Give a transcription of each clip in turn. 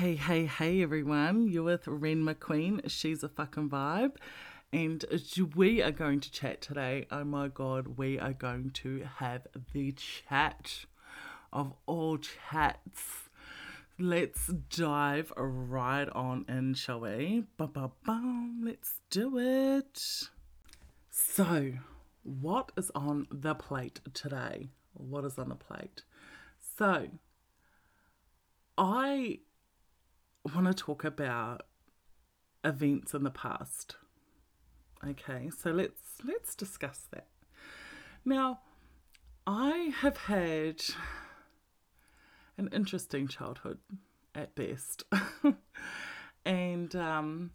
Hey, hey, hey, everyone. You're with Ren McQueen. She's a fucking vibe. And we are going to chat today. Oh my God, we are going to have the chat of all chats. Let's dive right on in, shall we? Ba-ba-bum, let's do it. So, what is on the plate today? What is on the plate? So, I want to talk about events in the past. Okay, so let's let's discuss that. Now, I have had an interesting childhood at best, and um,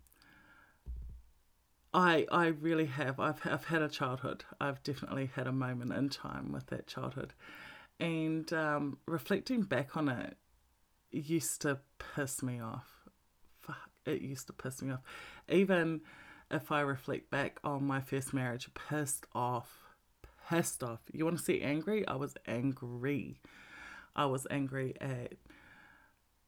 I I really have. I've I've had a childhood. I've definitely had a moment in time with that childhood, and um, reflecting back on it, used to piss me off. Fuck, it used to piss me off. Even if I reflect back on my first marriage, pissed off. Pissed off. You want to see angry? I was angry. I was angry at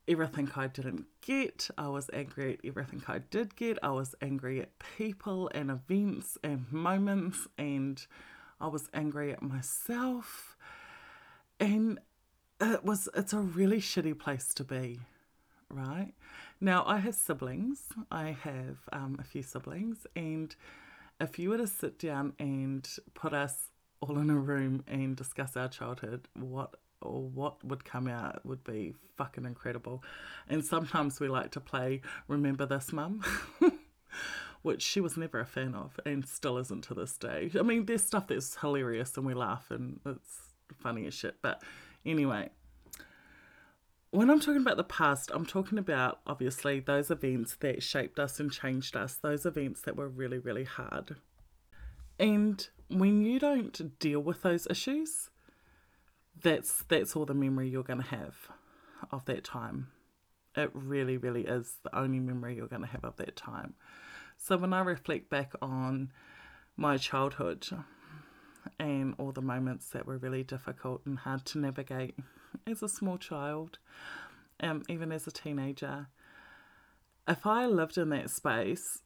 everything I didn't get. I was angry at everything I did get. I was angry at people and events and moments. And I was angry at myself. And it was it's a really shitty place to be right? Now i have siblings. I have um, a few siblings and if you were to sit down and put us all in a room and discuss our childhood what or what would come out would be fucking incredible. And sometimes we like to play remember this mum which she was never a fan of and still isn't to this day. I mean there's stuff that's hilarious and we laugh and it's funny as shit but Anyway, when I'm talking about the past, I'm talking about obviously those events that shaped us and changed us, those events that were really, really hard. And when you don't deal with those issues, that's that's all the memory you're going to have of that time. It really, really is the only memory you're going to have of that time. So when I reflect back on my childhood, and all the moments that were really difficult and hard to navigate as a small child, um, even as a teenager. If I lived in that space,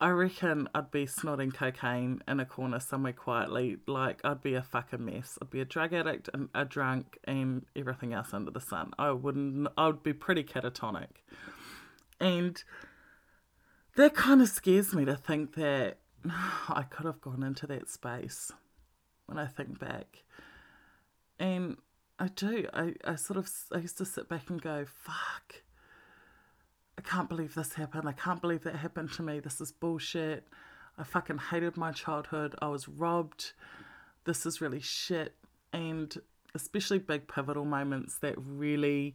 I reckon I'd be snorting cocaine in a corner somewhere quietly. Like I'd be a fucking mess. I'd be a drug addict and a drunk and everything else under the sun. I wouldn't. I would be pretty catatonic, and that kind of scares me to think that I could have gone into that space when I think back. And I do. I, I sort of I used to sit back and go, fuck. I can't believe this happened. I can't believe that happened to me. This is bullshit. I fucking hated my childhood. I was robbed. This is really shit. And especially big pivotal moments that really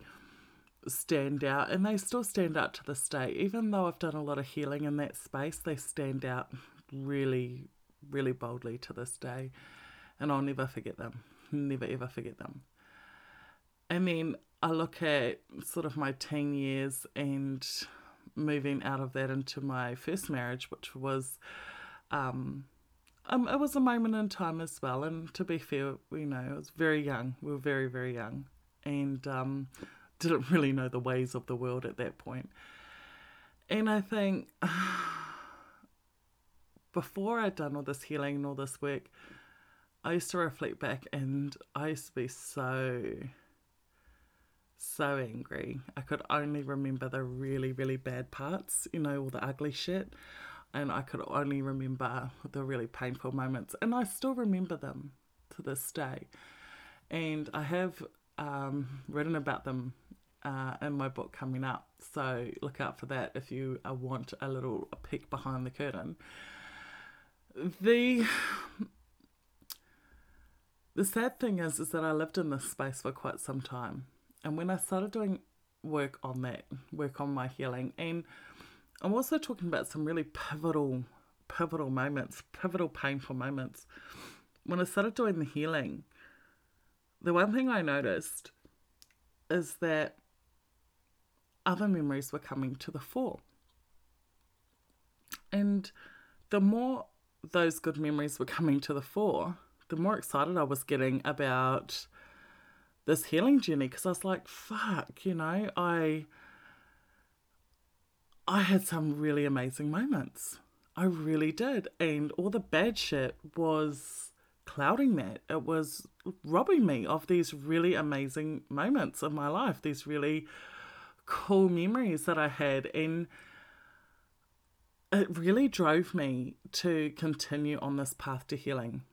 stand out and they still stand out to this day. Even though I've done a lot of healing in that space, they stand out really, really boldly to this day and I'll never forget them. Never ever forget them. And then I look at sort of my teen years and moving out of that into my first marriage, which was, um, um, it was a moment in time as well. And to be fair, you know, I was very young. We were very, very young, and um, didn't really know the ways of the world at that point. And I think before I'd done all this healing and all this work, I used to reflect back and I used to be so, so angry. I could only remember the really, really bad parts, you know, all the ugly shit. And I could only remember the really painful moments. And I still remember them to this day. And I have um, written about them uh, in my book coming up. So look out for that if you uh, want a little peek behind the curtain. The the sad thing is, is that I lived in this space for quite some time, and when I started doing work on that, work on my healing, and I'm also talking about some really pivotal, pivotal moments, pivotal painful moments. When I started doing the healing, the one thing I noticed is that other memories were coming to the fore. And the more those good memories were coming to the fore, the more excited I was getting about this healing journey because I was like, fuck, you know, I I had some really amazing moments. I really did. And all the bad shit was clouding that. It was robbing me of these really amazing moments of my life, these really cool memories that I had. And it really drove me to continue on this path to healing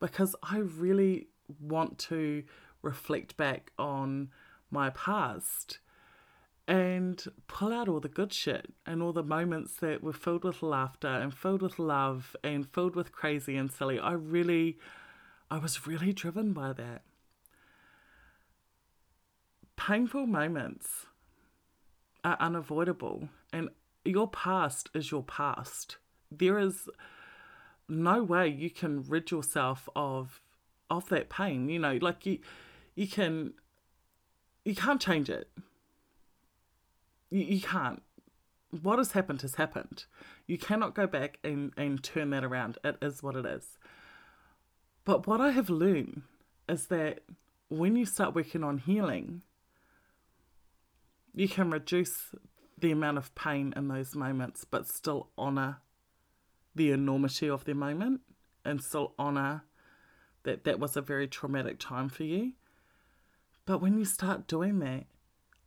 because I really want to reflect back on my past and pull out all the good shit and all the moments that were filled with laughter and filled with love and filled with crazy and silly. I really, I was really driven by that. Painful moments are unavoidable, and your past is your past. There is no way you can rid yourself of of that pain. You know, like you you can you can't change it you, you can't. What has happened has happened. You cannot go back and, and turn that around. It is what it is. But what I have learned is that when you start working on healing, you can reduce the amount of pain in those moments, but still honor the enormity of the moment and still honor that that was a very traumatic time for you. But when you start doing that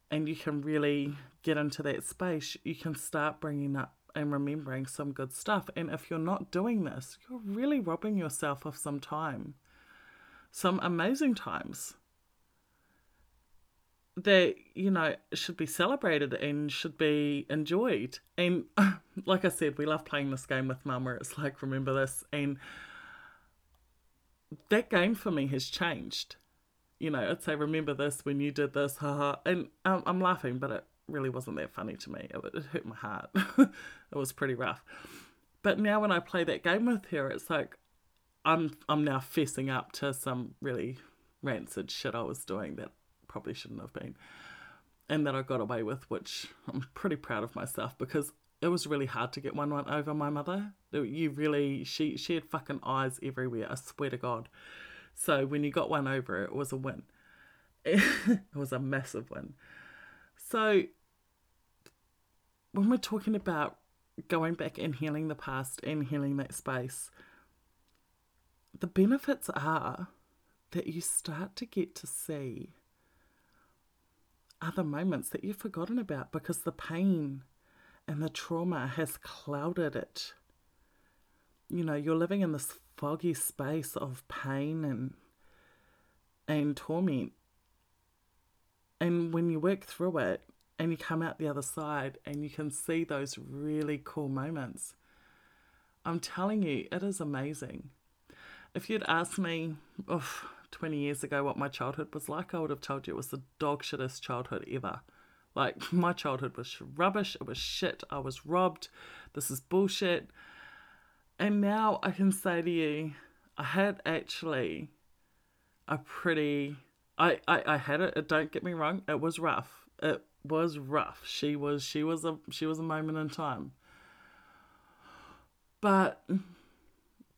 and you can really get into that space, you can start bringing up and remembering some good stuff. And if you're not doing this, you're really robbing yourself of some time, some amazing times that, you know, should be celebrated and should be enjoyed. And like I said, we love playing this game with mum where it's like, remember this. And that game for me has changed. You know, I'd say, remember this when you did this, haha. And um, I'm laughing, but it really wasn't that funny to me. It, it hurt my heart. it was pretty rough. But now when I play that game with her, it's like I'm I'm now fessing up to some really rancid shit I was doing that probably shouldn't have been. And that I got away with, which I'm pretty proud of myself because it was really hard to get one one over my mother. You really she she had fucking eyes everywhere, I swear to God. So when you got one over it was a win. it was a massive win. So when we're talking about going back and healing the past and healing that space, the benefits are that you start to get to see other moments that you've forgotten about because the pain and the trauma has clouded it. You know, you're living in this foggy space of pain and and torment. And when you work through it, and you come out the other side and you can see those really cool moments. I'm telling you, it is amazing. If you'd asked me oh, 20 years ago what my childhood was like, I would have told you it was the dog shittest childhood ever. Like, my childhood was rubbish, it was shit, I was robbed, this is bullshit. And now I can say to you, I had actually a pretty. I, I, I had it, don't get me wrong, it was rough. It was rough. She was she was a she was a moment in time. But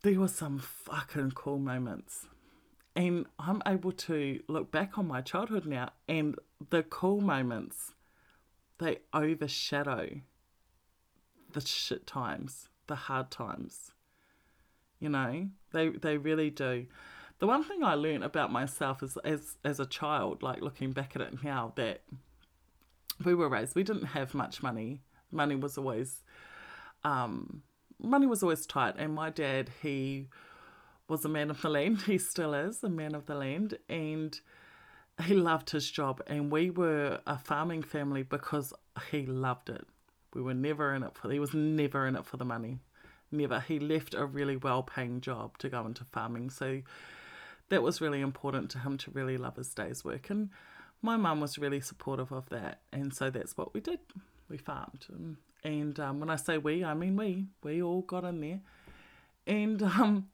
there were some fucking cool moments. And I'm able to look back on my childhood now and the cool moments they overshadow the shit times, the hard times. You know, they they really do. The one thing I learned about myself is as as a child, like looking back at it now, that we were raised, we didn't have much money. Money was always, um, money was always tight. And my dad, he was a man of the land. He still is a man of the land. And he loved his job. And we were a farming family because he loved it. We were never in it for, he was never in it for the money. Never. He left a really well paying job to go into farming. So that was really important to him to really love his day's work. And my mum was really supportive of that, and so that's what we did. We farmed, and, and um, when I say we, I mean we. We all got in there, and um,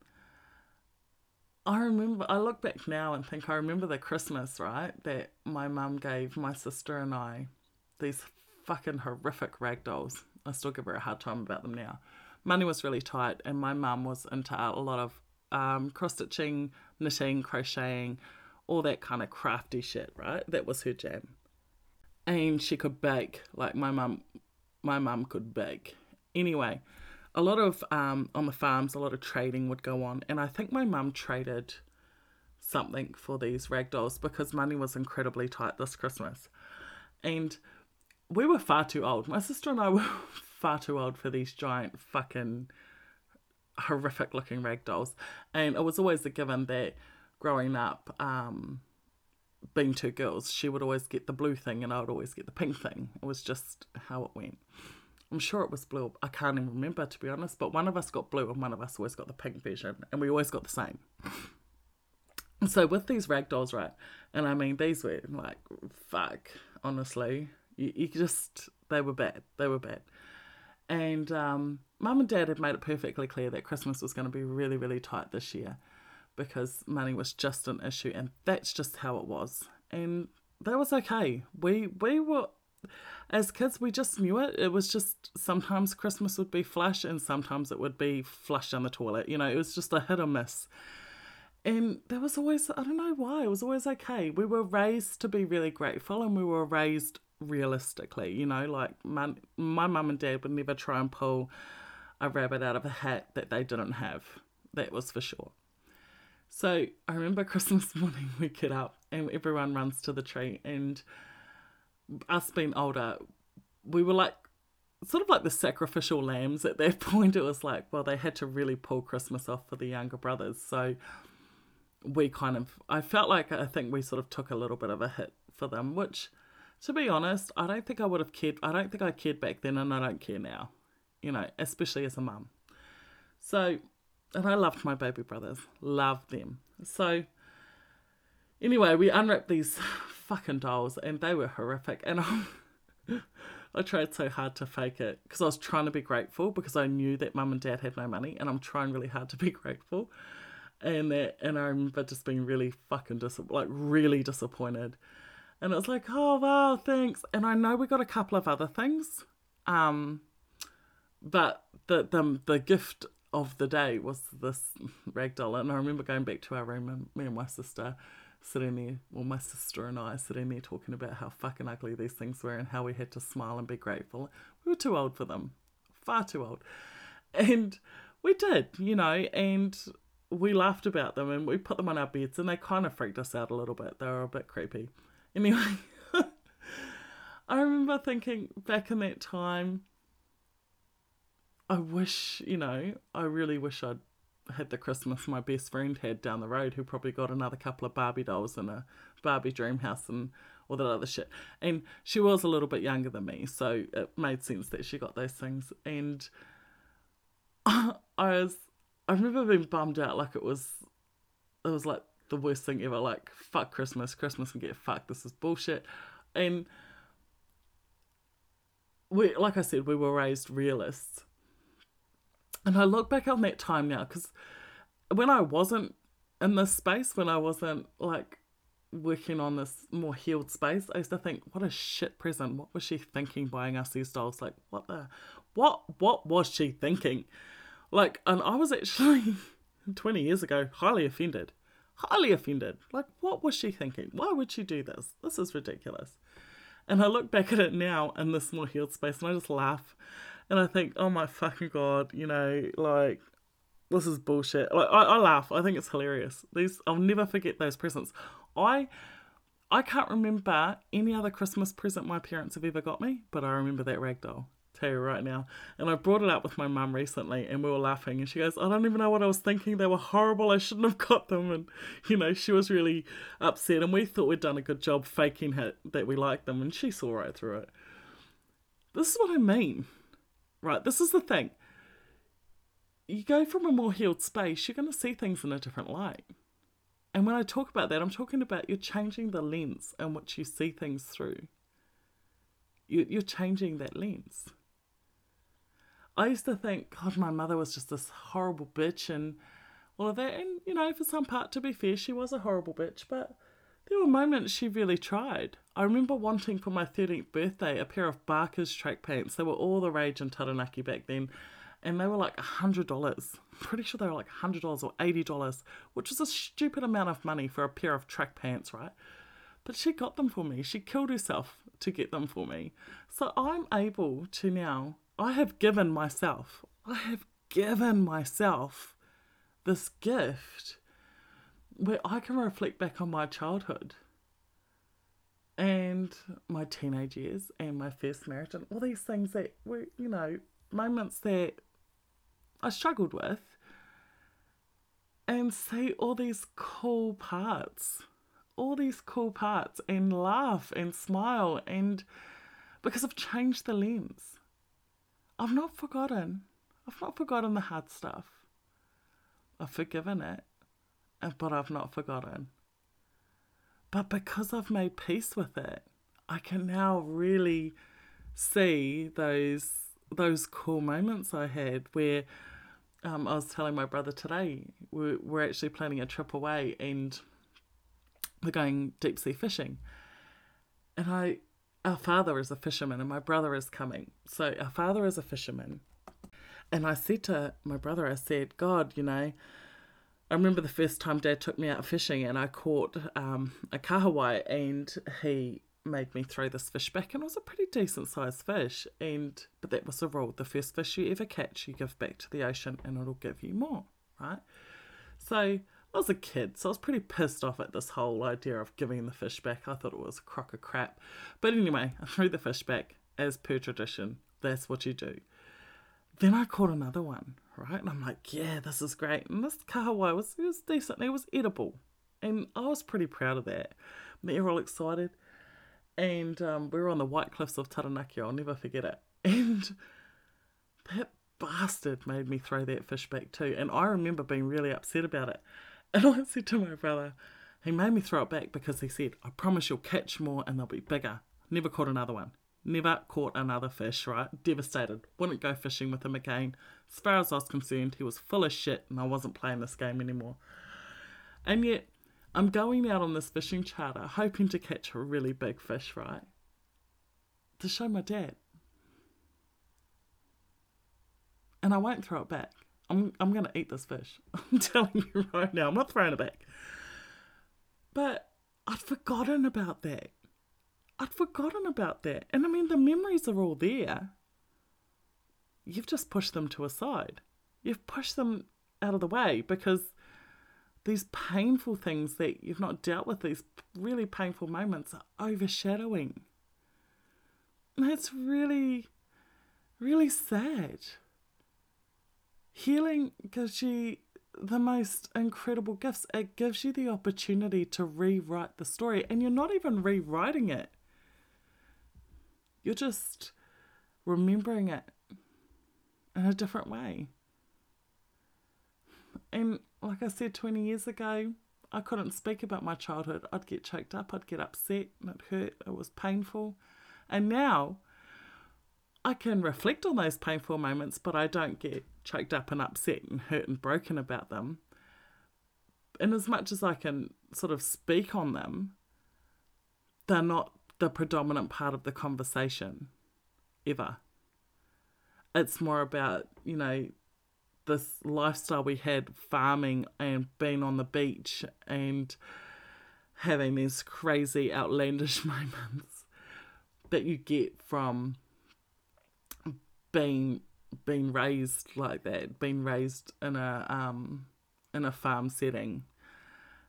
I remember. I look back now and think I remember the Christmas right that my mum gave my sister and I these fucking horrific rag dolls. I still give her a hard time about them now. Money was really tight, and my mum was into a lot of um, cross stitching, knitting, crocheting all that kind of crafty shit, right? That was her jam. And she could bake. Like my mum my mum could bake. Anyway, a lot of um, on the farms, a lot of trading would go on, and I think my mum traded something for these rag dolls because money was incredibly tight this Christmas, and we were far too old. My sister and I were far too old for these giant fucking horrific looking rag dolls, and it was always a given that growing up. Um, being two girls, she would always get the blue thing and I would always get the pink thing. It was just how it went. I'm sure it was blue. I can't even remember to be honest, but one of us got blue and one of us always got the pink version, and we always got the same. So with these rag dolls, right, and I mean these were like fuck, honestly, you, you just they were bad, they were bad, and um, mum and dad had made it perfectly clear that Christmas was going to be really really tight this year, because money was just an issue, and that's just how it was, and that was okay. We we were as kids, we just knew it. It was just sometimes Christmas would be flush and sometimes it would be flush down the toilet. You know, it was just a hit or miss. And there was always, I don't know why, it was always okay. We were raised to be really grateful and we were raised realistically. You know, like my, my mum and dad would never try and pull a rabbit out of a hat that they didn't have. That was for sure. So I remember Christmas morning we get up and everyone runs to the tree and us being older, we were like sort of like the sacrificial lambs at that point. It was like, well, they had to really pull Christmas off for the younger brothers. So we kind of, I felt like I think we sort of took a little bit of a hit for them, which to be honest, I don't think I would have cared. I don't think I cared back then and I don't care now, you know, especially as a mum. So, and I loved my baby brothers, loved them. So, anyway, we unwrapped these fucking dolls, and they were horrific. And I, I tried so hard to fake it because I was trying to be grateful because I knew that mum and dad had no money, and I'm trying really hard to be grateful. And that, and I remember just being really fucking dis- like really disappointed. And it was like, oh wow, thanks. And I know we got a couple of other things, um, but the the the gift of the day was this rag doll. And I remember going back to our room and me and my sister sitting there, well, my sister and I sitting there talking about how fucking ugly these things were and how we had to smile and be grateful. We were too old for them, far too old. And we did, you know, and we laughed about them and we put them on our beds and they kind of freaked us out a little bit. They were a bit creepy. Anyway, I remember thinking back in that time, I wish, you know, I really wish I'd had the Christmas my best friend had down the road, who probably got another couple of Barbie dolls and a Barbie dream house and all that other shit. And she was a little bit younger than me, so it made sense that she got those things. And I was, I remember being bummed out, like it was, it was like the worst thing ever. Like fuck Christmas, Christmas can get fucked. This is bullshit. And we, like I said, we were raised realists and I look back on that time now because when I wasn't in this space, when I wasn't like working on this more healed space, I used to think, what a shit present. What was she thinking buying us these dolls? Like, what the, what, what was she thinking? Like, and I was actually 20 years ago highly offended. Highly offended. Like, what was she thinking? Why would she do this? This is ridiculous. And I look back at it now in this more healed space and I just laugh and I think, oh my fucking god, you know, like this is bullshit. Like I, I laugh. I think it's hilarious. These I'll never forget those presents. I I can't remember any other Christmas present my parents have ever got me, but I remember that rag doll. Tell you right now. And I brought it up with my mum recently and we were laughing and she goes, I don't even know what I was thinking. They were horrible. I shouldn't have got them. And, you know, she was really upset and we thought we'd done a good job faking it, that we liked them and she saw right through it. This is what I mean. Right, this is the thing. You go from a more healed space, you're going to see things in a different light. And when I talk about that, I'm talking about you're changing the lens in which you see things through. You're changing that lens. I used to think, God, my mother was just this horrible bitch and all of that. And, you know, for some part, to be fair, she was a horrible bitch, but there were moments she really tried. I remember wanting for my 13th birthday a pair of Barker's track pants. They were all the rage in Taranaki back then. And they were like $100. I'm pretty sure they were like $100 or $80, which was a stupid amount of money for a pair of track pants, right? but she got them for me. She killed herself to get them for me. So I'm able to now, I have given myself, I have given myself this gift where I can reflect back on my childhood and my teenage years and my first marriage and all these things that were, you know, moments that I struggled with and see all these cool parts, all these cool parts and laugh and smile and because I've changed the lens. I've not forgotten. I've not forgotten the hard stuff. I've forgiven it, but I've not forgotten. But because I've made peace with it, I can now really see those those cool moments I had where um, I was telling my brother today we're, we're actually planning a trip away and we're going deep sea fishing. And I, our father is a fisherman and my brother is coming. So our father is a fisherman. And I said to my brother, I said, God, you know, I remember the first time Dad took me out fishing and I caught um, a kahawai and he made me throw this fish back and it was a pretty decent sized fish and but that was the rule. The first fish you ever catch you give back to the ocean and it'll give you more right? So I was a kid so I was pretty pissed off at this whole idea of giving the fish back. I thought it was a crock of crap. But anyway I threw the fish back as per tradition that's what you do. Then I caught another one right? And I'm like, yeah, this is great. And this kahawai was it was decent. It was edible, and I was pretty proud of that. they were all excited, and um, we were on the White Cliffs of Taranaki. I'll never forget it. And that bastard made me throw that fish back too. And I remember being really upset about it. And I said to my brother, he made me throw it back because he said, I promise you'll catch more and they'll be bigger. Never caught another one. Never caught another fish, right? Devastated. Wouldn't go fishing with him again. As far as I was concerned, he was full of shit and I wasn't playing this game anymore. And yet, I'm going out on this fishing charter hoping to catch a really big fish, right? To show my dad. And I won't throw it back. I'm, I'm going to eat this fish. I'm telling you right now, I'm not throwing it back. But I'd forgotten about that. I'd forgotten about that. And I mean, the memories are all there. You've just pushed them to a side. You've pushed them out of the way because these painful things that you've not dealt with, these really painful moments, are overshadowing. And that's really, really sad. Healing gives you the most incredible gifts. It gives you the opportunity to rewrite the story, and you're not even rewriting it. You're just remembering it in a different way. And like I said 20 years ago, I couldn't speak about my childhood. I'd get choked up, I'd get upset, and it hurt, it was painful. And now I can reflect on those painful moments, but I don't get choked up and upset and hurt and broken about them. And as much as I can sort of speak on them, they're not the predominant part of the conversation ever. It's more about, you know, this lifestyle we had farming and being on the beach and having these crazy outlandish moments that you get from being being raised like that, being raised in a um in a farm setting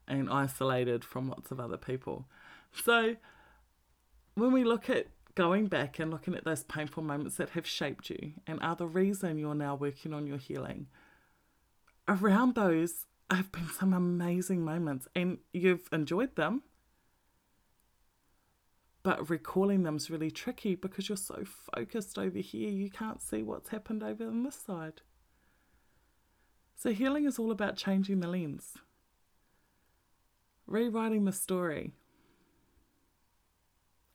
and isolated from lots of other people. So when we look at going back and looking at those painful moments that have shaped you and are the reason you're now working on your healing, around those have been some amazing moments and you've enjoyed them. But recalling them is really tricky because you're so focused over here, you can't see what's happened over on this side. So, healing is all about changing the lens, rewriting the story,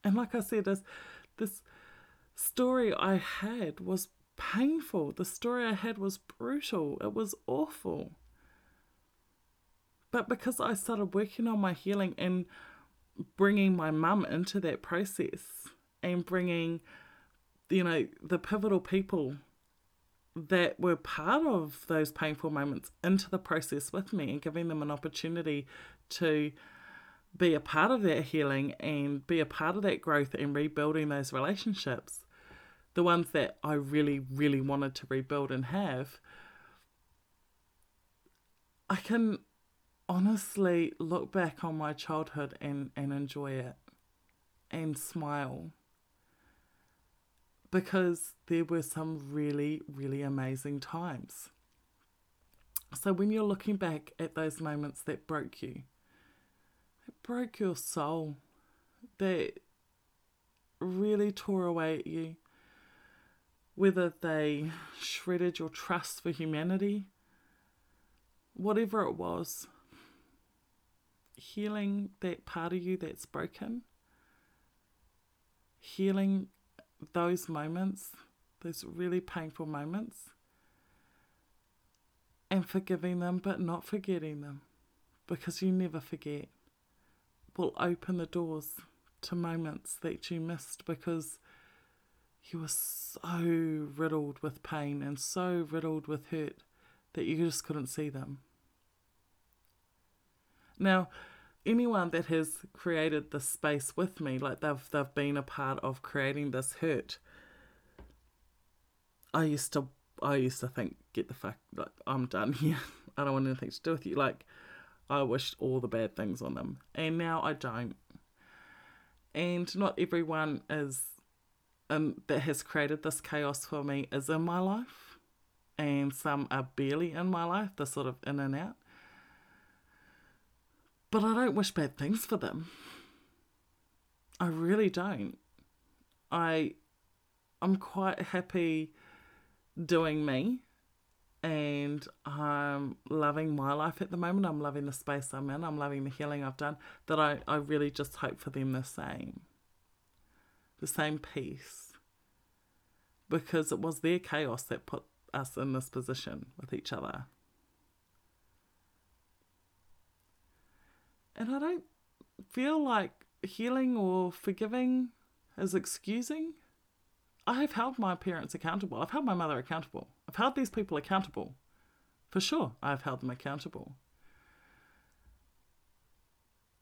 and like I said, this, this story I had was painful. The story I had was brutal. It was awful. But because I started working on my healing and bringing my mum into that process and bringing, you know, the pivotal people that were part of those painful moments into the process with me and giving them an opportunity to be a part of that healing and be a part of that growth and rebuilding those relationships, the ones that I really, really wanted to rebuild and have, I can honestly look back on my childhood and, and enjoy it and smile because there were some really, really amazing times. So when you're looking back at those moments that broke you, that broke your soul, that really tore away at you, whether they shredded your trust for humanity, whatever it was, healing that part of you that's broken, healing those moments, those really painful moments, and forgiving them but not forgetting them because you never forget will open the doors to moments that you missed because you were so riddled with pain and so riddled with hurt that you just couldn't see them. Now, anyone that has created this space with me, like they've they've been a part of creating this hurt. I used to I used to think, get the fuck like I'm done here. I don't want anything to do with you. Like I wished all the bad things on them. And now I don't. And not everyone is um that has created this chaos for me is in my life. And some are barely in my life, they're sort of in and out. But I don't wish bad things for them. I really don't. I I'm quite happy doing me and I'm loving my life at the moment. I'm loving the space I'm in. I'm loving the healing I've done. That I, I really just hope for them the same. The same peace. Because it was their chaos that put us in this position with each other. And I don't feel like healing or forgiving is excusing. I have held my parents accountable. I've held my mother accountable. I've held these people accountable. For sure, I've held them accountable.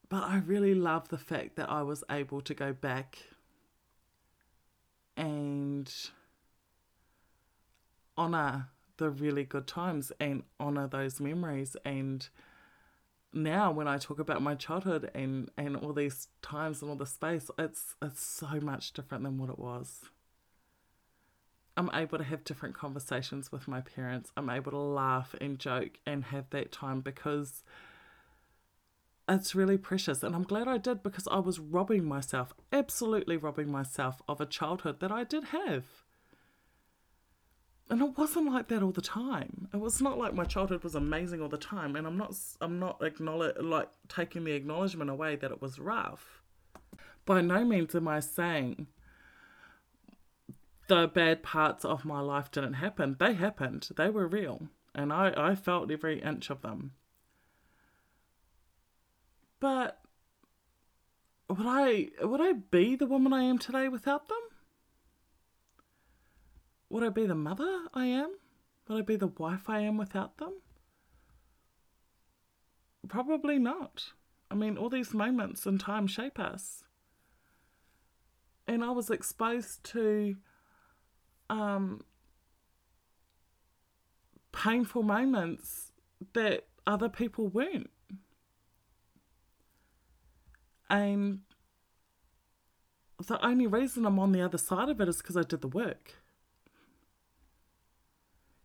But I really love the fact that I was able to go back and honor the really good times and honor those memories and now when I talk about my childhood and, and all these times and all the space, it's it's so much different than what it was. I'm able to have different conversations with my parents. I'm able to laugh and joke and have that time because it's really precious. And I'm glad I did because I was robbing myself, absolutely robbing myself of a childhood that I did have and it wasn't like that all the time. It was not like my childhood was amazing all the time, and I'm not I'm not acknowledge like taking the acknowledgement away that it was rough. By no means am I saying the bad parts of my life didn't happen. They happened. They were real, and I I felt every inch of them. But would I would I be the woman I am today without them? Would I be the mother I am? Would I be the wife I am without them? Probably not. I mean, all these moments in time shape us. And I was exposed to um, painful moments that other people weren't. And the only reason I'm on the other side of it is because I did the work.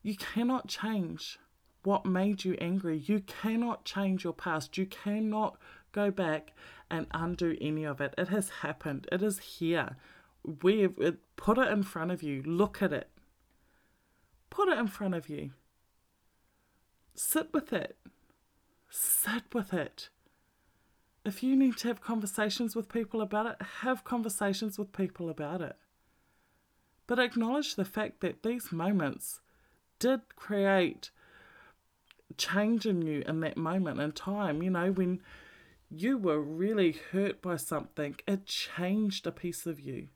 You cannot change what made you angry. You cannot change your past. You cannot go back and undo any of it. It has happened. It is here. We've put it in front of you. Look at it. Put it in front of you. Sit with it. Sit with it. If you need to have conversations with people about it, have conversations with people about it. But acknowledge the fact that these moments did create change in you in that moment in time. You know, when you were really hurt by something, it changed a piece of you.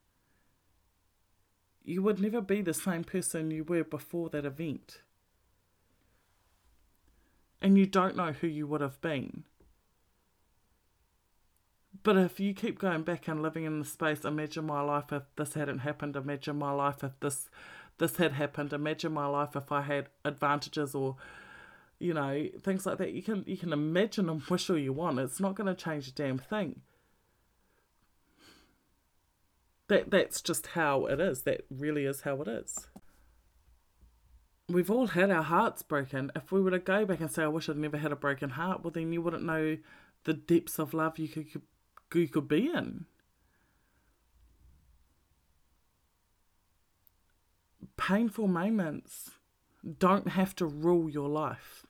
You would never be the same person you were before that event. And you don't know who you would have been. But if you keep going back and living in the space, imagine my life if this hadn't happened. Imagine my life if this this had happened. Imagine my life if I had advantages or you know things like that. You can you can imagine and wish all you want. It's not going to change a damn thing. That that's just how it is. That really is how it is. We've all had our hearts broken. If we were to go back and say, "I wish I'd never had a broken heart," well, then you wouldn't know the depths of love you could you could be in. Painful moments don't have to rule your life.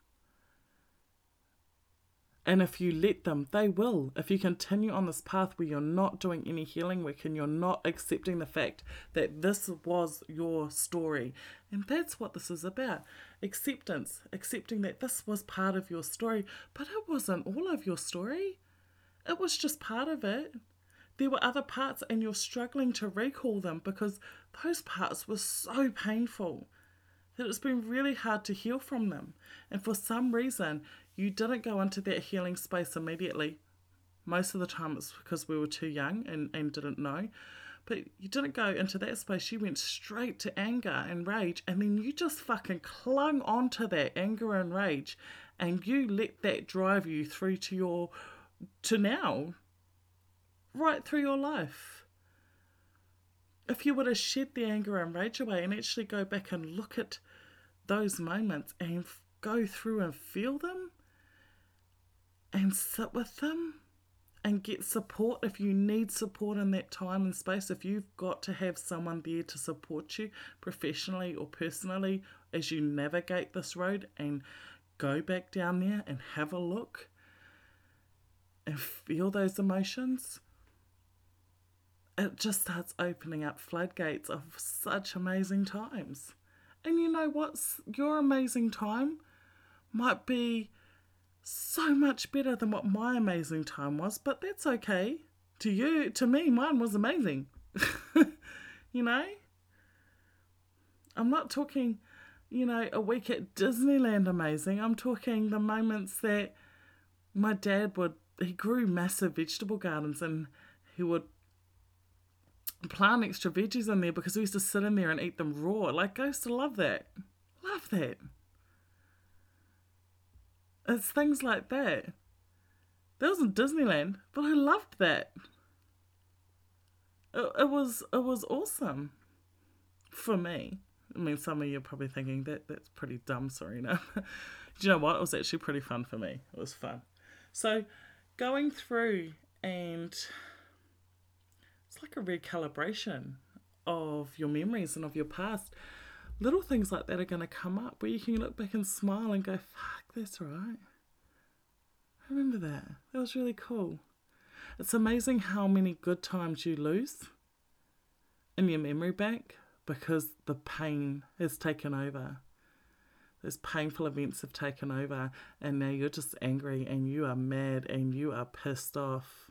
And if you let them, they will. If you continue on this path where you're not doing any healing work and you're not accepting the fact that this was your story. And that's what this is about acceptance, accepting that this was part of your story, but it wasn't all of your story. It was just part of it. There were other parts, and you're struggling to recall them because those parts were so painful that it's been really hard to heal from them. And for some reason, you didn't go into that healing space immediately. Most of the time, it's because we were too young and, and didn't know. But you didn't go into that space. You went straight to anger and rage, and then you just fucking clung onto that anger and rage, and you let that drive you through to your to now, right through your life. If you were to shed the anger and rage away and actually go back and look at those moments and go through and feel them and sit with them and get support if you need support in that time and space. If you've got to have someone there to support you professionally or personally as you navigate this road and go back down there and have a look and feel those emotions, it just starts opening up floodgates of such amazing times. And you know what's your amazing time might be so much better than what my amazing time was, but that's okay. To you, to me, mine was amazing. you know? I'm not talking, you know, a week at Disneyland amazing. I'm talking the moments that my dad would he grew massive vegetable gardens and he would plant extra veggies in there because we used to sit in there and eat them raw. Like I used to love that. Love that. It's things like that. That was in Disneyland, but I loved that. It, it was it was awesome for me. I mean, some of you are probably thinking that that's pretty dumb, Serena. Do you know what? It was actually pretty fun for me. It was fun. So going through and it's like a recalibration of your memories and of your past. Little things like that are going to come up where you can look back and smile and go, fuck, that's right. I remember that. That was really cool. It's amazing how many good times you lose in your memory bank because the pain has taken over those painful events have taken over and now you're just angry and you are mad and you are pissed off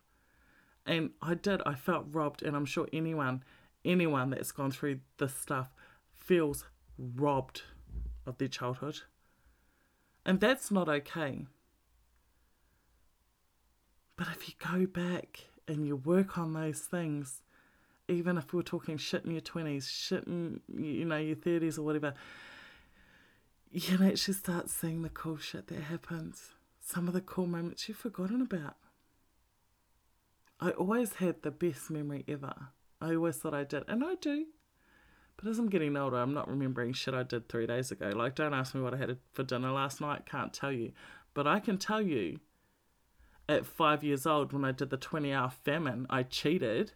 and i did i felt robbed and i'm sure anyone anyone that's gone through this stuff feels robbed of their childhood and that's not okay but if you go back and you work on those things even if we're talking shit in your 20s shit in you know your 30s or whatever you can actually start seeing the cool shit that happens. Some of the cool moments you've forgotten about. I always had the best memory ever. I always thought I did, and I do. But as I'm getting older, I'm not remembering shit I did three days ago. Like, don't ask me what I had for dinner last night, can't tell you. But I can tell you at five years old, when I did the 20 hour famine, I cheated.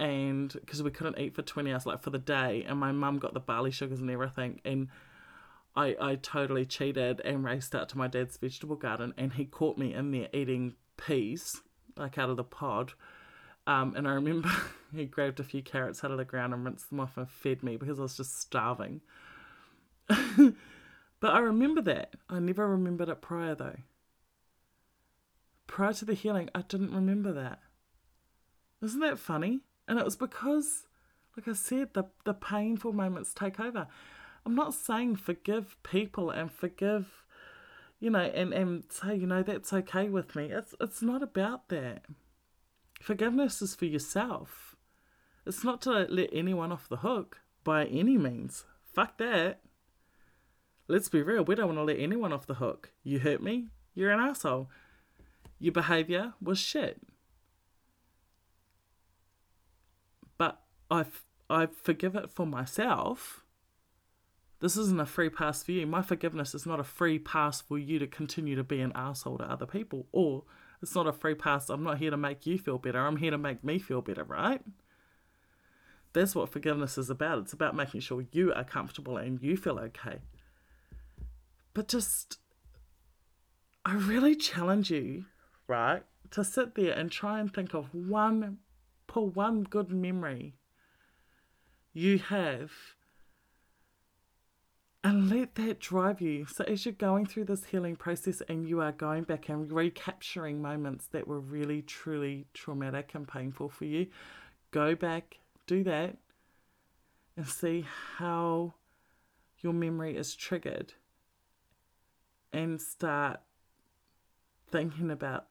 And because we couldn't eat for 20 hours, like for the day, and my mum got the barley sugars and everything. And I, I totally cheated and raced out to my dad's vegetable garden and he caught me in there eating peas, like out of the pod. Um, and I remember he grabbed a few carrots out of the ground and rinsed them off and fed me because I was just starving. but I remember that. I never remembered it prior though. Prior to the healing, I didn't remember that. Isn't that funny? And it was because, like I said, the, the painful moments take over. I'm not saying forgive people and forgive, you know, and, and say, you know, that's okay with me. It's it's not about that. Forgiveness is for yourself. It's not to let anyone off the hook by any means. Fuck that. Let's be real, we don't want to let anyone off the hook. You hurt me, you're an asshole. Your behaviour was shit. But I, I forgive it for myself. This isn't a free pass for you. My forgiveness is not a free pass for you to continue to be an asshole to other people. Or it's not a free pass. I'm not here to make you feel better. I'm here to make me feel better, right? That's what forgiveness is about. It's about making sure you are comfortable and you feel okay. But just, I really challenge you, right, to sit there and try and think of one, pull one good memory you have and let that drive you. So, as you're going through this healing process and you are going back and recapturing moments that were really, truly traumatic and painful for you, go back, do that, and see how your memory is triggered. And start thinking about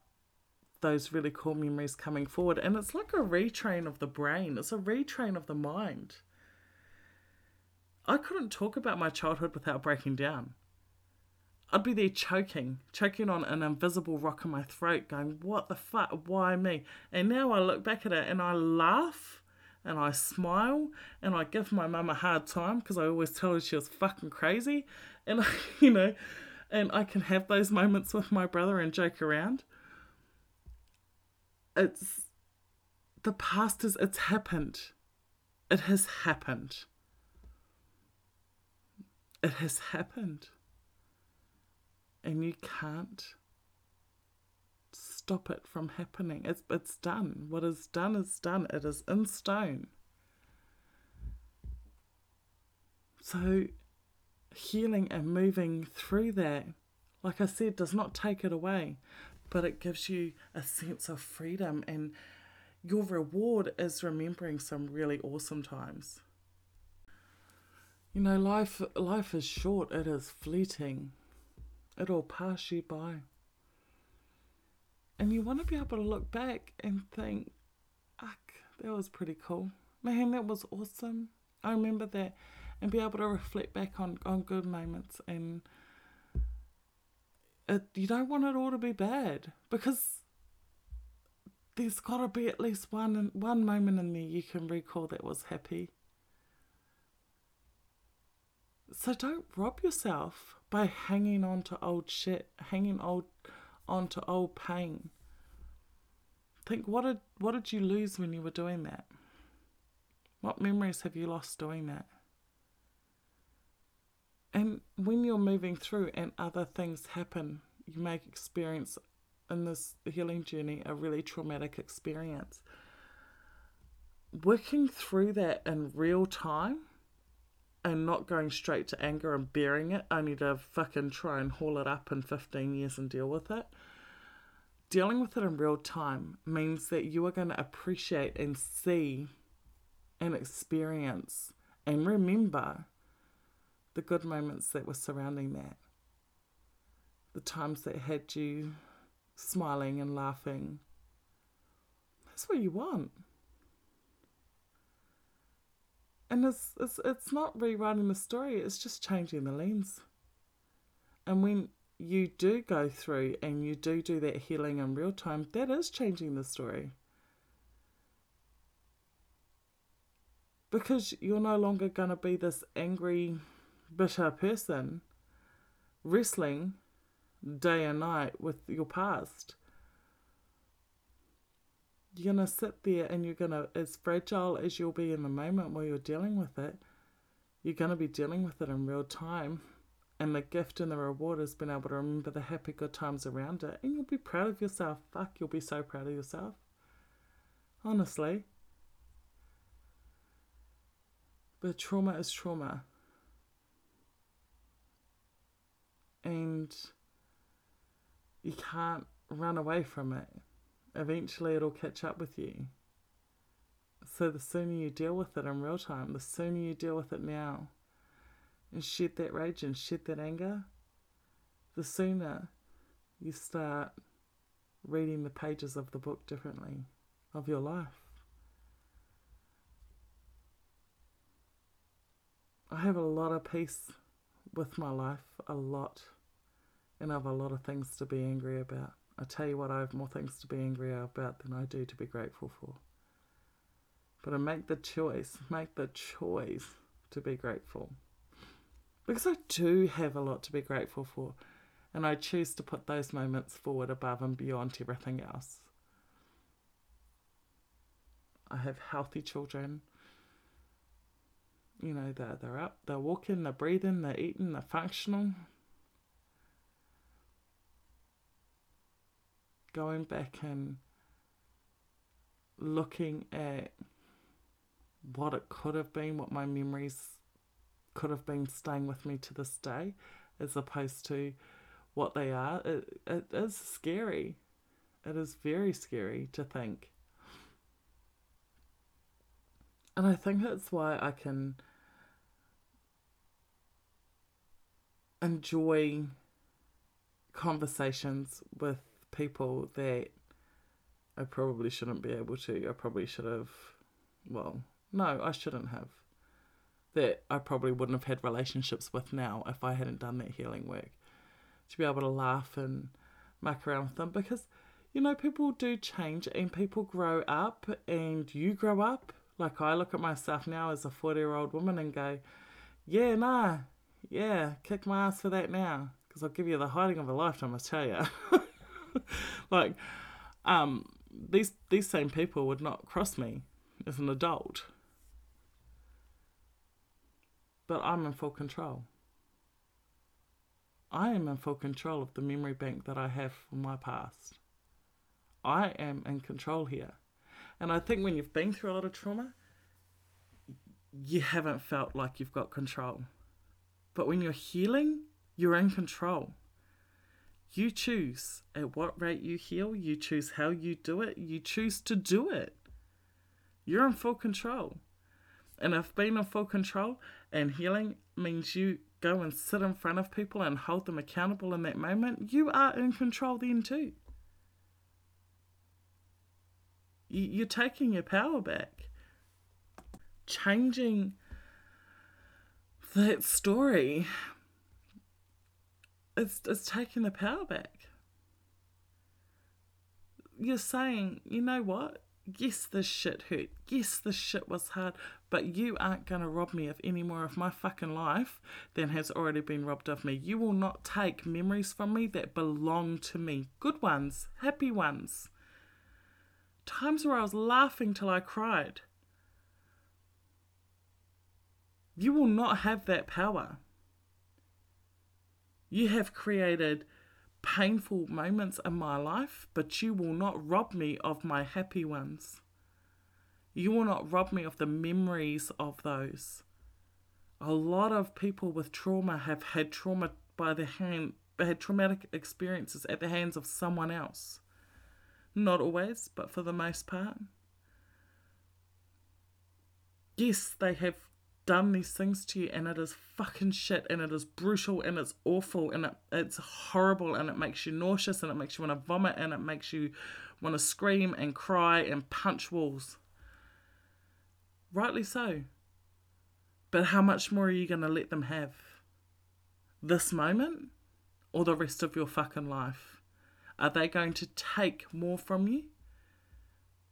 those really cool memories coming forward. And it's like a retrain of the brain, it's a retrain of the mind. I couldn't talk about my childhood without breaking down. I'd be there choking, choking on an invisible rock in my throat, going, What the fuck? Why me? And now I look back at it and I laugh and I smile and I give my mum a hard time because I always tell her she was fucking crazy. And I, you know, and I can have those moments with my brother and joke around. It's the past is, it's happened. It has happened it has happened. And you can't stop it from happening. It's, it's done. What is done is done. It is in stone. So, healing and moving through that, like I said, does not take it away, but it gives you a sense of freedom. And your reward is remembering some really awesome times. You know, life life is short, it is fleeting. It'll pass you by. And you want to be able to look back and think, Ugh, that was pretty cool. Man, that was awesome. I remember that. And be able to reflect back on, on good moments and it, you don't want it all to be bad because there's got to be at least one one moment in there you can recall that was happy so don't rob yourself by hanging on to old shit, hanging old on to old pain. Think what did what did you lose when you were doing that? What memories have you lost doing that? And when you're moving through and other things happen, you may experience in this healing journey a really traumatic experience. Working through that in real time and not going straight to anger and bearing it, only to fucking try and haul it up in 15 years and deal with it. Dealing with it in real time means that you are going to appreciate and see and experience and remember the good moments that were surrounding that. The times that had you smiling and laughing. That's what you want. And it's, it's, it's not rewriting the story, it's just changing the lens. And when you do go through and you do do that healing in real time, that is changing the story. Because you're no longer going to be this angry, bitter person wrestling day and night with your past you're going to sit there and you're going to, as fragile as you'll be in the moment while you're dealing with it, you're going to be dealing with it in real time. And the gift and the reward is being able to remember the happy, good times around it. And you'll be proud of yourself. Fuck, you'll be so proud of yourself. Honestly. But trauma is trauma. And you can't run away from it eventually it'll catch up with you. So the sooner you deal with it in real time, the sooner you deal with it now and shed that rage and shed that anger, the sooner you start reading the pages of the book differently of your life. I have a lot of peace with my life, a lot, and I have a lot of things to be angry about. I tell you what, I have more things to be angry about than I do to be grateful for. But I make the choice, make the choice to be grateful. Because I do have a lot to be grateful for, and I choose to put those moments forward above and beyond everything else. I have healthy children you know, they're, they're up, they're walking, they're breathing, they're eating, they're functional. Going back and looking at what it could have been, what my memories could have been staying with me to this day, as opposed to what they are, it, it is scary. It is very scary to think. And I think that's why I can enjoy conversations with people that I probably shouldn't be able to. I probably should have, well, no, I shouldn't have. That I probably wouldn't have had relationships with now if I hadn't done that healing work. To be able to laugh and muck around with them because, you know, people do change and people grow up and you grow up. Like I look at myself now as a 40 year old woman and go, yeah, nah, yeah, kick my ass for that now, because I'll give you the hiding of a lifetime. I tell you, like, um, these these same people would not cross me as an adult, but I'm in full control. I am in full control of the memory bank that I have from my past. I am in control here. And I think when you've been through a lot of trauma, you haven't felt like you've got control. But when you're healing, you're in control. You choose at what rate you heal, you choose how you do it, you choose to do it. You're in full control. And if being in full control and healing means you go and sit in front of people and hold them accountable in that moment, you are in control then too. You're taking your power back. Changing that story it's it's taking the power back. You're saying, you know what? Yes, this shit hurt. Yes, this shit was hard, but you aren't going to rob me of any more of my fucking life than has already been robbed of me. You will not take memories from me that belong to me. Good ones, happy ones. Times where I was laughing till I cried. You will not have that power. You have created painful moments in my life, but you will not rob me of my happy ones. You will not rob me of the memories of those. A lot of people with trauma have had trauma by the hand, had traumatic experiences at the hands of someone else. Not always, but for the most part. Yes, they have done these things to you and it is fucking shit and it is brutal and it's awful and it, it's horrible and it makes you nauseous and it makes you want to vomit and it makes you want to scream and cry and punch walls. Rightly so. But how much more are you going to let them have? This moment or the rest of your fucking life? Are they going to take more from you?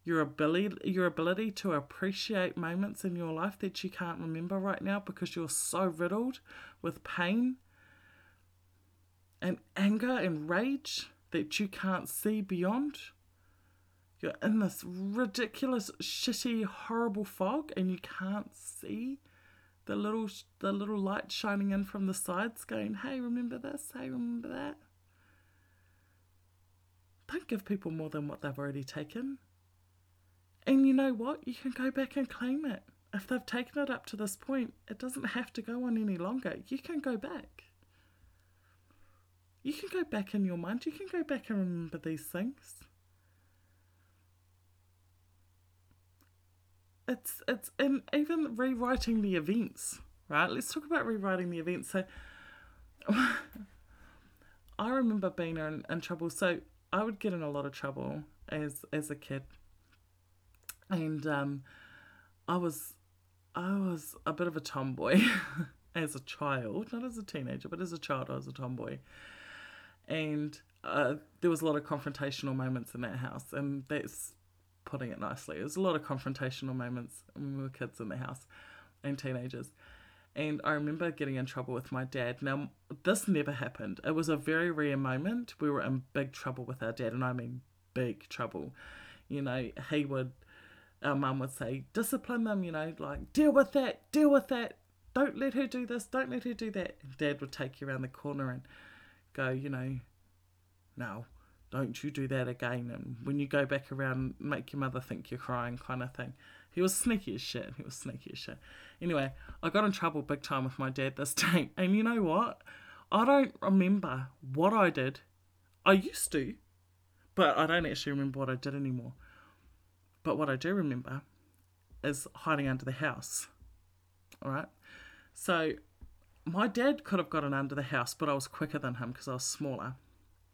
Your ability your ability to appreciate moments in your life that you can't remember right now because you're so riddled with pain and anger and rage that you can't see beyond. You're in this ridiculous, shitty, horrible fog, and you can't see the little the little light shining in from the sides, going, "Hey, remember this? Hey, remember that." Don't give people more than what they've already taken. And you know what? You can go back and claim it. If they've taken it up to this point, it doesn't have to go on any longer. You can go back. You can go back in your mind. You can go back and remember these things. It's it's and even rewriting the events, right? Let's talk about rewriting the events. So I remember being in, in trouble. So I would get in a lot of trouble as as a kid and um, I was I was a bit of a tomboy as a child, not as a teenager, but as a child I was a tomboy, and uh, there was a lot of confrontational moments in that house, and that's putting it nicely. There was a lot of confrontational moments when we were kids in the house and teenagers. And I remember getting in trouble with my dad. Now, this never happened. It was a very rare moment. We were in big trouble with our dad, and I mean big trouble. You know, he would, our mum would say, discipline them, you know, like, deal with that, deal with that. Don't let her do this, don't let her do that. And dad would take you around the corner and go, you know, no, don't you do that again. And when you go back around, make your mother think you're crying, kind of thing. He was sneaky as shit. He was sneaky as shit. Anyway, I got in trouble big time with my dad this time. And you know what? I don't remember what I did. I used to, but I don't actually remember what I did anymore. But what I do remember is hiding under the house. All right. So my dad could have gotten under the house, but I was quicker than him because I was smaller.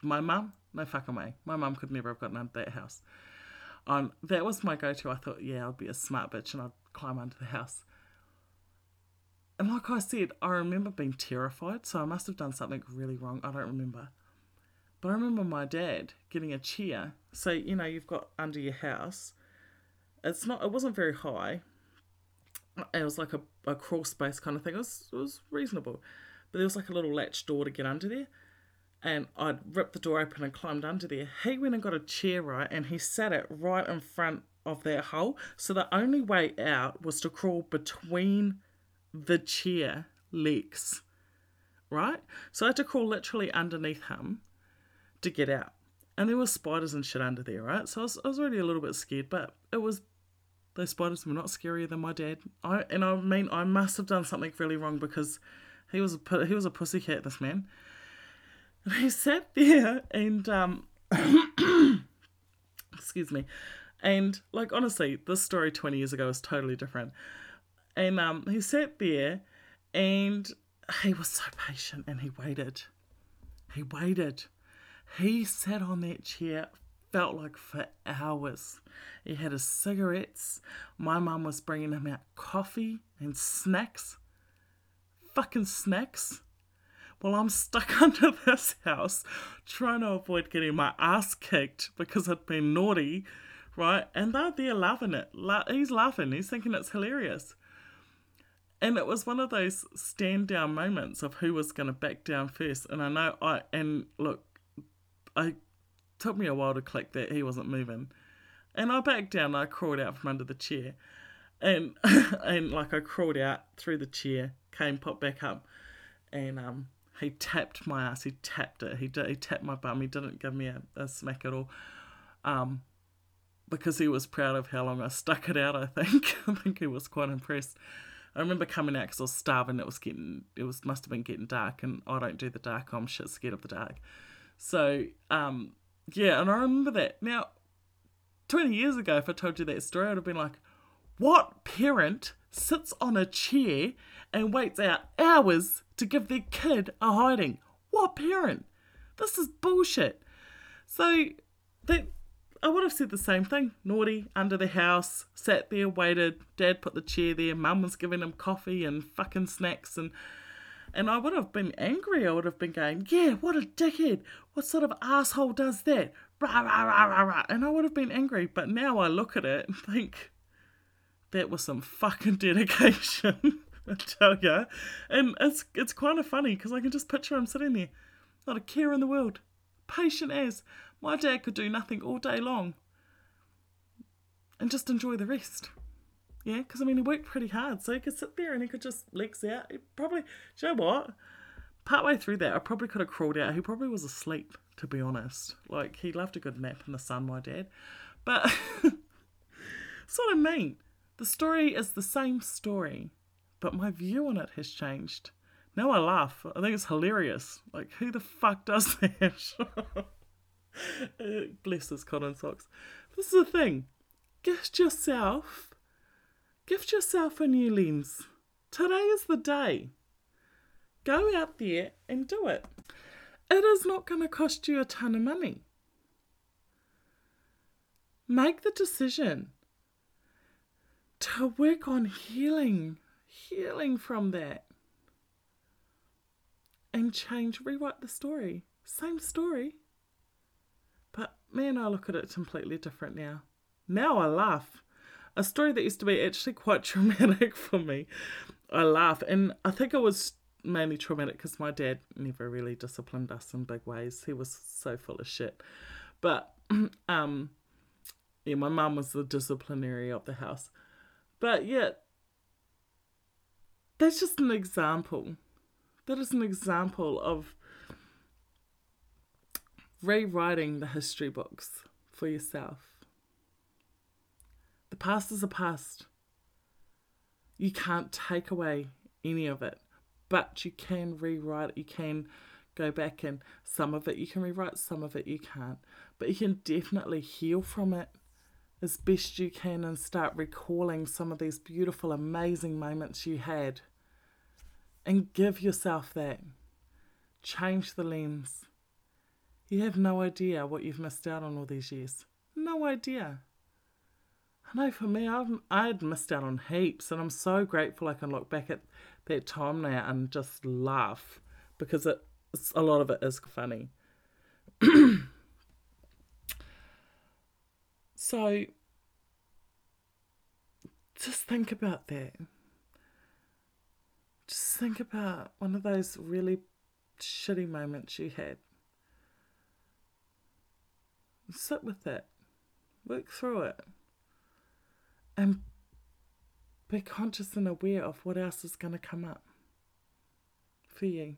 My mum, no fucking way. My mum could never have gotten under that house. Um, that was my go-to. I thought, yeah, I'd be a smart bitch and I'd climb under the house. And like I said, I remember being terrified, so I must have done something really wrong. I don't remember. But I remember my dad getting a chair. So, you know, you've got under your house. It's not it wasn't very high. It was like a, a crawl space kind of thing. It was it was reasonable. But there was like a little latch door to get under there and I'd ripped the door open and climbed under there. He went and got a chair, right, and he sat it right in front of that hole. So the only way out was to crawl between the chair legs, right? So I had to crawl literally underneath him to get out. And there were spiders and shit under there, right? So I was, I was already a little bit scared, but it was those spiders were not scarier than my dad. I and I mean I must have done something really wrong because he was a he was a pussycat. This man. And I sat there and, um, excuse me, and like honestly, this story 20 years ago was totally different. And um, he sat there and he was so patient and he waited. He waited. He sat on that chair, felt like for hours. He had his cigarettes. My mum was bringing him out coffee and snacks. Fucking snacks. Well, I'm stuck under this house trying to avoid getting my ass kicked because I'd been naughty, right? And they're there laughing it. He's laughing, he's thinking it's hilarious. And it was one of those stand down moments of who was going to back down first. And I know I, and look, I took me a while to click that he wasn't moving. And I backed down, I crawled out from under the chair. And, and like I crawled out through the chair, came, popped back up, and um, he tapped my ass. He tapped it. He did, he tapped my bum. He didn't give me a, a smack at all. Um, because he was proud of how long I stuck it out. I think. I think he was quite impressed. I remember coming out because I was starving. It was getting. It was must have been getting dark, and I don't do the dark. I'm shit scared of the dark. So um, yeah, and I remember that. Now, twenty years ago, if I told you that story, I'd have been like, "What parent sits on a chair and waits out hours to give their kid a hiding. What parent? This is bullshit. So that I would have said the same thing. Naughty, under the house, sat there, waited. Dad put the chair there. Mum was giving him coffee and fucking snacks and and I would have been angry. I would have been going, yeah, what a dickhead. What sort of asshole does that? Rah, rah, rah, rah, rah. And I would have been angry. But now I look at it and think, that was some fucking dedication. I tell ya. And it's it's kind of funny because I can just picture him sitting there, not a care in the world, patient as. My dad could do nothing all day long and just enjoy the rest. Yeah, because I mean, he worked pretty hard, so he could sit there and he could just legs out. He probably, you know what? Partway through that, I probably could have crawled out. He probably was asleep, to be honest. Like, he loved a good nap in the sun, my dad. But that's what I mean. The story is the same story, but my view on it has changed. Now I laugh. I think it's hilarious. Like, who the fuck does that? Bless his cotton socks. This is the thing. Gift yourself. Gift yourself a new lens. Today is the day. Go out there and do it. It is not going to cost you a ton of money. Make the decision. to work on healing, healing from that. And change, rewrite the story. Same story. But man, I look at it completely different now. Now I laugh. A story that used to be actually quite traumatic for me. I laugh. And I think it was mainly traumatic because my dad never really disciplined us in big ways. He was so full of shit. But um yeah, my mum was the disciplinary of the house. But yeah, that's just an example. That is an example of rewriting the history books for yourself. The past is a past. You can't take away any of it, but you can rewrite it. You can go back and some of it you can rewrite, some of it you can't. But you can definitely heal from it as best you can and start recalling some of these beautiful, amazing moments you had. And give yourself that. Change the lens. You have no idea what you've missed out on all these years. No idea. Know for me, I've, I'd missed out on heaps, and I'm so grateful I can look back at that time now and just laugh because it, a lot of it is funny. So just think about that. Just think about one of those really shitty moments you had. Sit with it, work through it, and be conscious and aware of what else is going to come up for you.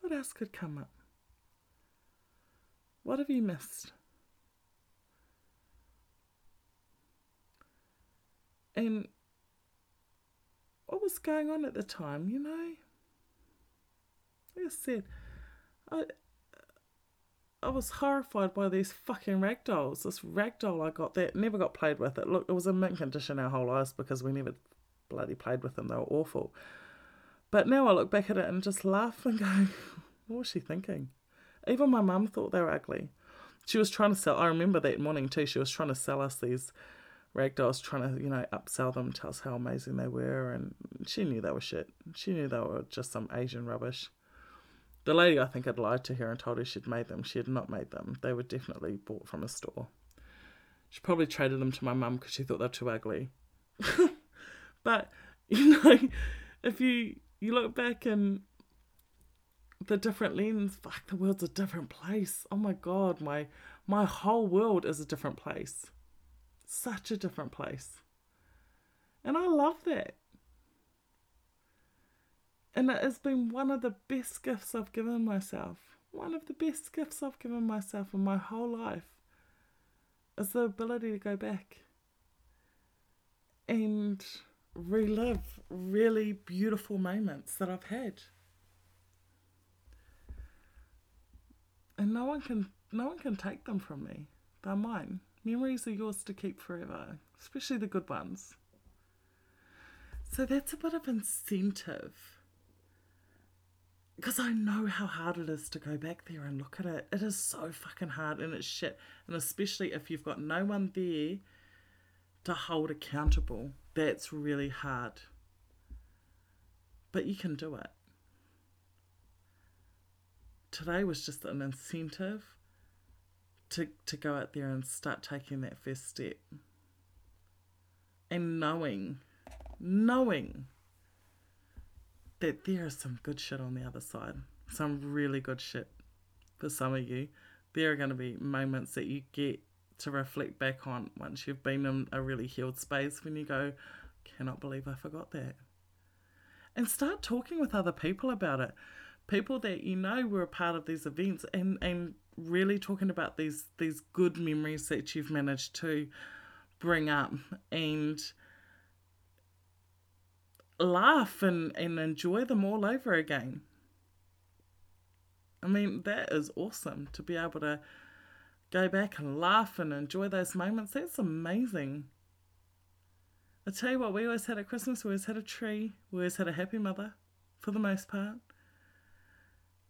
What else could come up? What have you missed? And what was going on at the time, you know? Like I said, I I was horrified by these fucking ragdolls. This ragdoll I got that never got played with. It look it was in mint condition our whole lives because we never bloody played with them. They were awful. But now I look back at it and just laugh and go, what was she thinking? Even my mum thought they were ugly. She was trying to sell. I remember that morning too. She was trying to sell us these Ragdoll's trying to, you know, upsell them, tell us how amazing they were, and she knew they were shit. She knew they were just some Asian rubbish. The lady, I think, had lied to her and told her she'd made them. She had not made them. They were definitely bought from a store. She probably traded them to my mum because she thought they're too ugly. but, you know, if you you look back and the different lens, fuck, the world's a different place. Oh my god, my my whole world is a different place such a different place. And I love that. And it has been one of the best gifts I've given myself. One of the best gifts I've given myself in my whole life is the ability to go back and relive really beautiful moments that I've had. And no one can no one can take them from me. They're mine. Memories are yours to keep forever, especially the good ones. So that's a bit of incentive. Because I know how hard it is to go back there and look at it. It is so fucking hard and it's shit. And especially if you've got no one there to hold accountable, that's really hard. But you can do it. Today was just an incentive to, to go out there and start taking that first step. And knowing, knowing that there is some good shit on the other side. Some really good shit for some of you. There are going to be moments that you get to reflect back on once you've been in a really healed space when you go, cannot believe I forgot that. And start talking with other people about it. People that you know were a part of these events and, and really talking about these these good memories that you've managed to bring up and laugh and, and enjoy them all over again. I mean, that is awesome to be able to go back and laugh and enjoy those moments. That's amazing. I tell you what, we always had at Christmas, we always had a tree, we always had a happy mother for the most part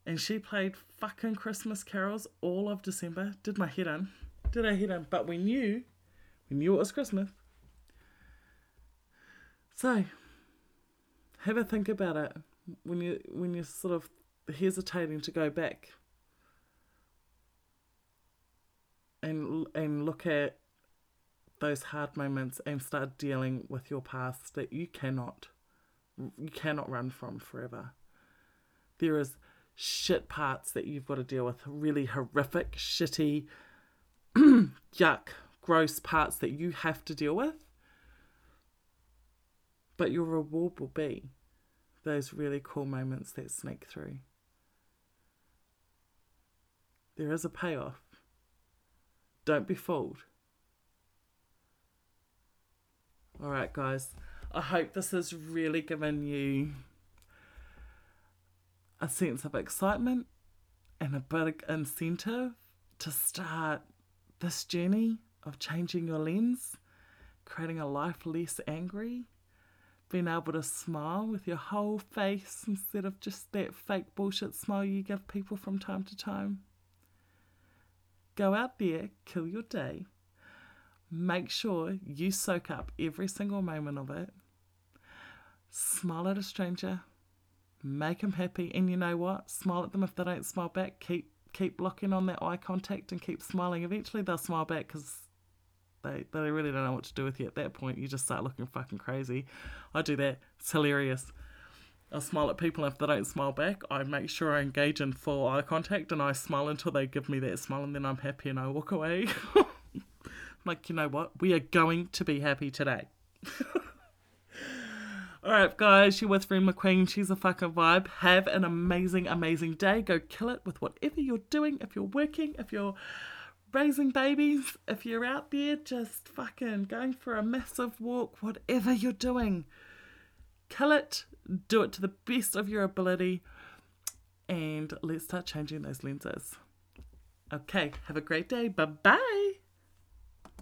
and she played fucking Christmas carols all of December. Did my head in. Did I head in. But we knew, we knew it was Christmas. So, have a think about it when you when you're sort of hesitating to go back and and look at those hard moments and start dealing with your past that you cannot you cannot run from forever. There is shit parts that you've got to deal with, really horrific, shitty, yuck, gross parts that you have to deal with. But your reward will be those really cool moments that sneak through. There is a payoff. Don't be fooled. All right, guys. I hope this has really given you a sense of excitement and a bit of incentive to start this journey of changing your lens, creating a life less angry, being able to smile with your whole face instead of just that fake bullshit smile you give people from time to time. Go out there, kill your day. Make sure you soak up every single moment of it. Smile at a stranger, make them happy, and you know what? Smile at them if they don't smile back. Keep keep looking on that eye contact and keep smiling. Eventually, they'll smile back because they they really don't know what to do with you at that point. You just start looking fucking crazy. I do that. It's hilarious. I smile at people and if they don't smile back. I make sure I engage in full eye contact and I smile until they give me that smile and then I'm happy and I walk away. Like, you know what? We are going to be happy today. All right, guys, you're with Ren McQueen. She's a fucking vibe. Have an amazing, amazing day. Go kill it with whatever you're doing. If you're working, if you're raising babies, if you're out there just fucking going for a massive walk, whatever you're doing, kill it, do it to the best of your ability, and let's start changing those lenses. Okay, have a great day. Bye bye.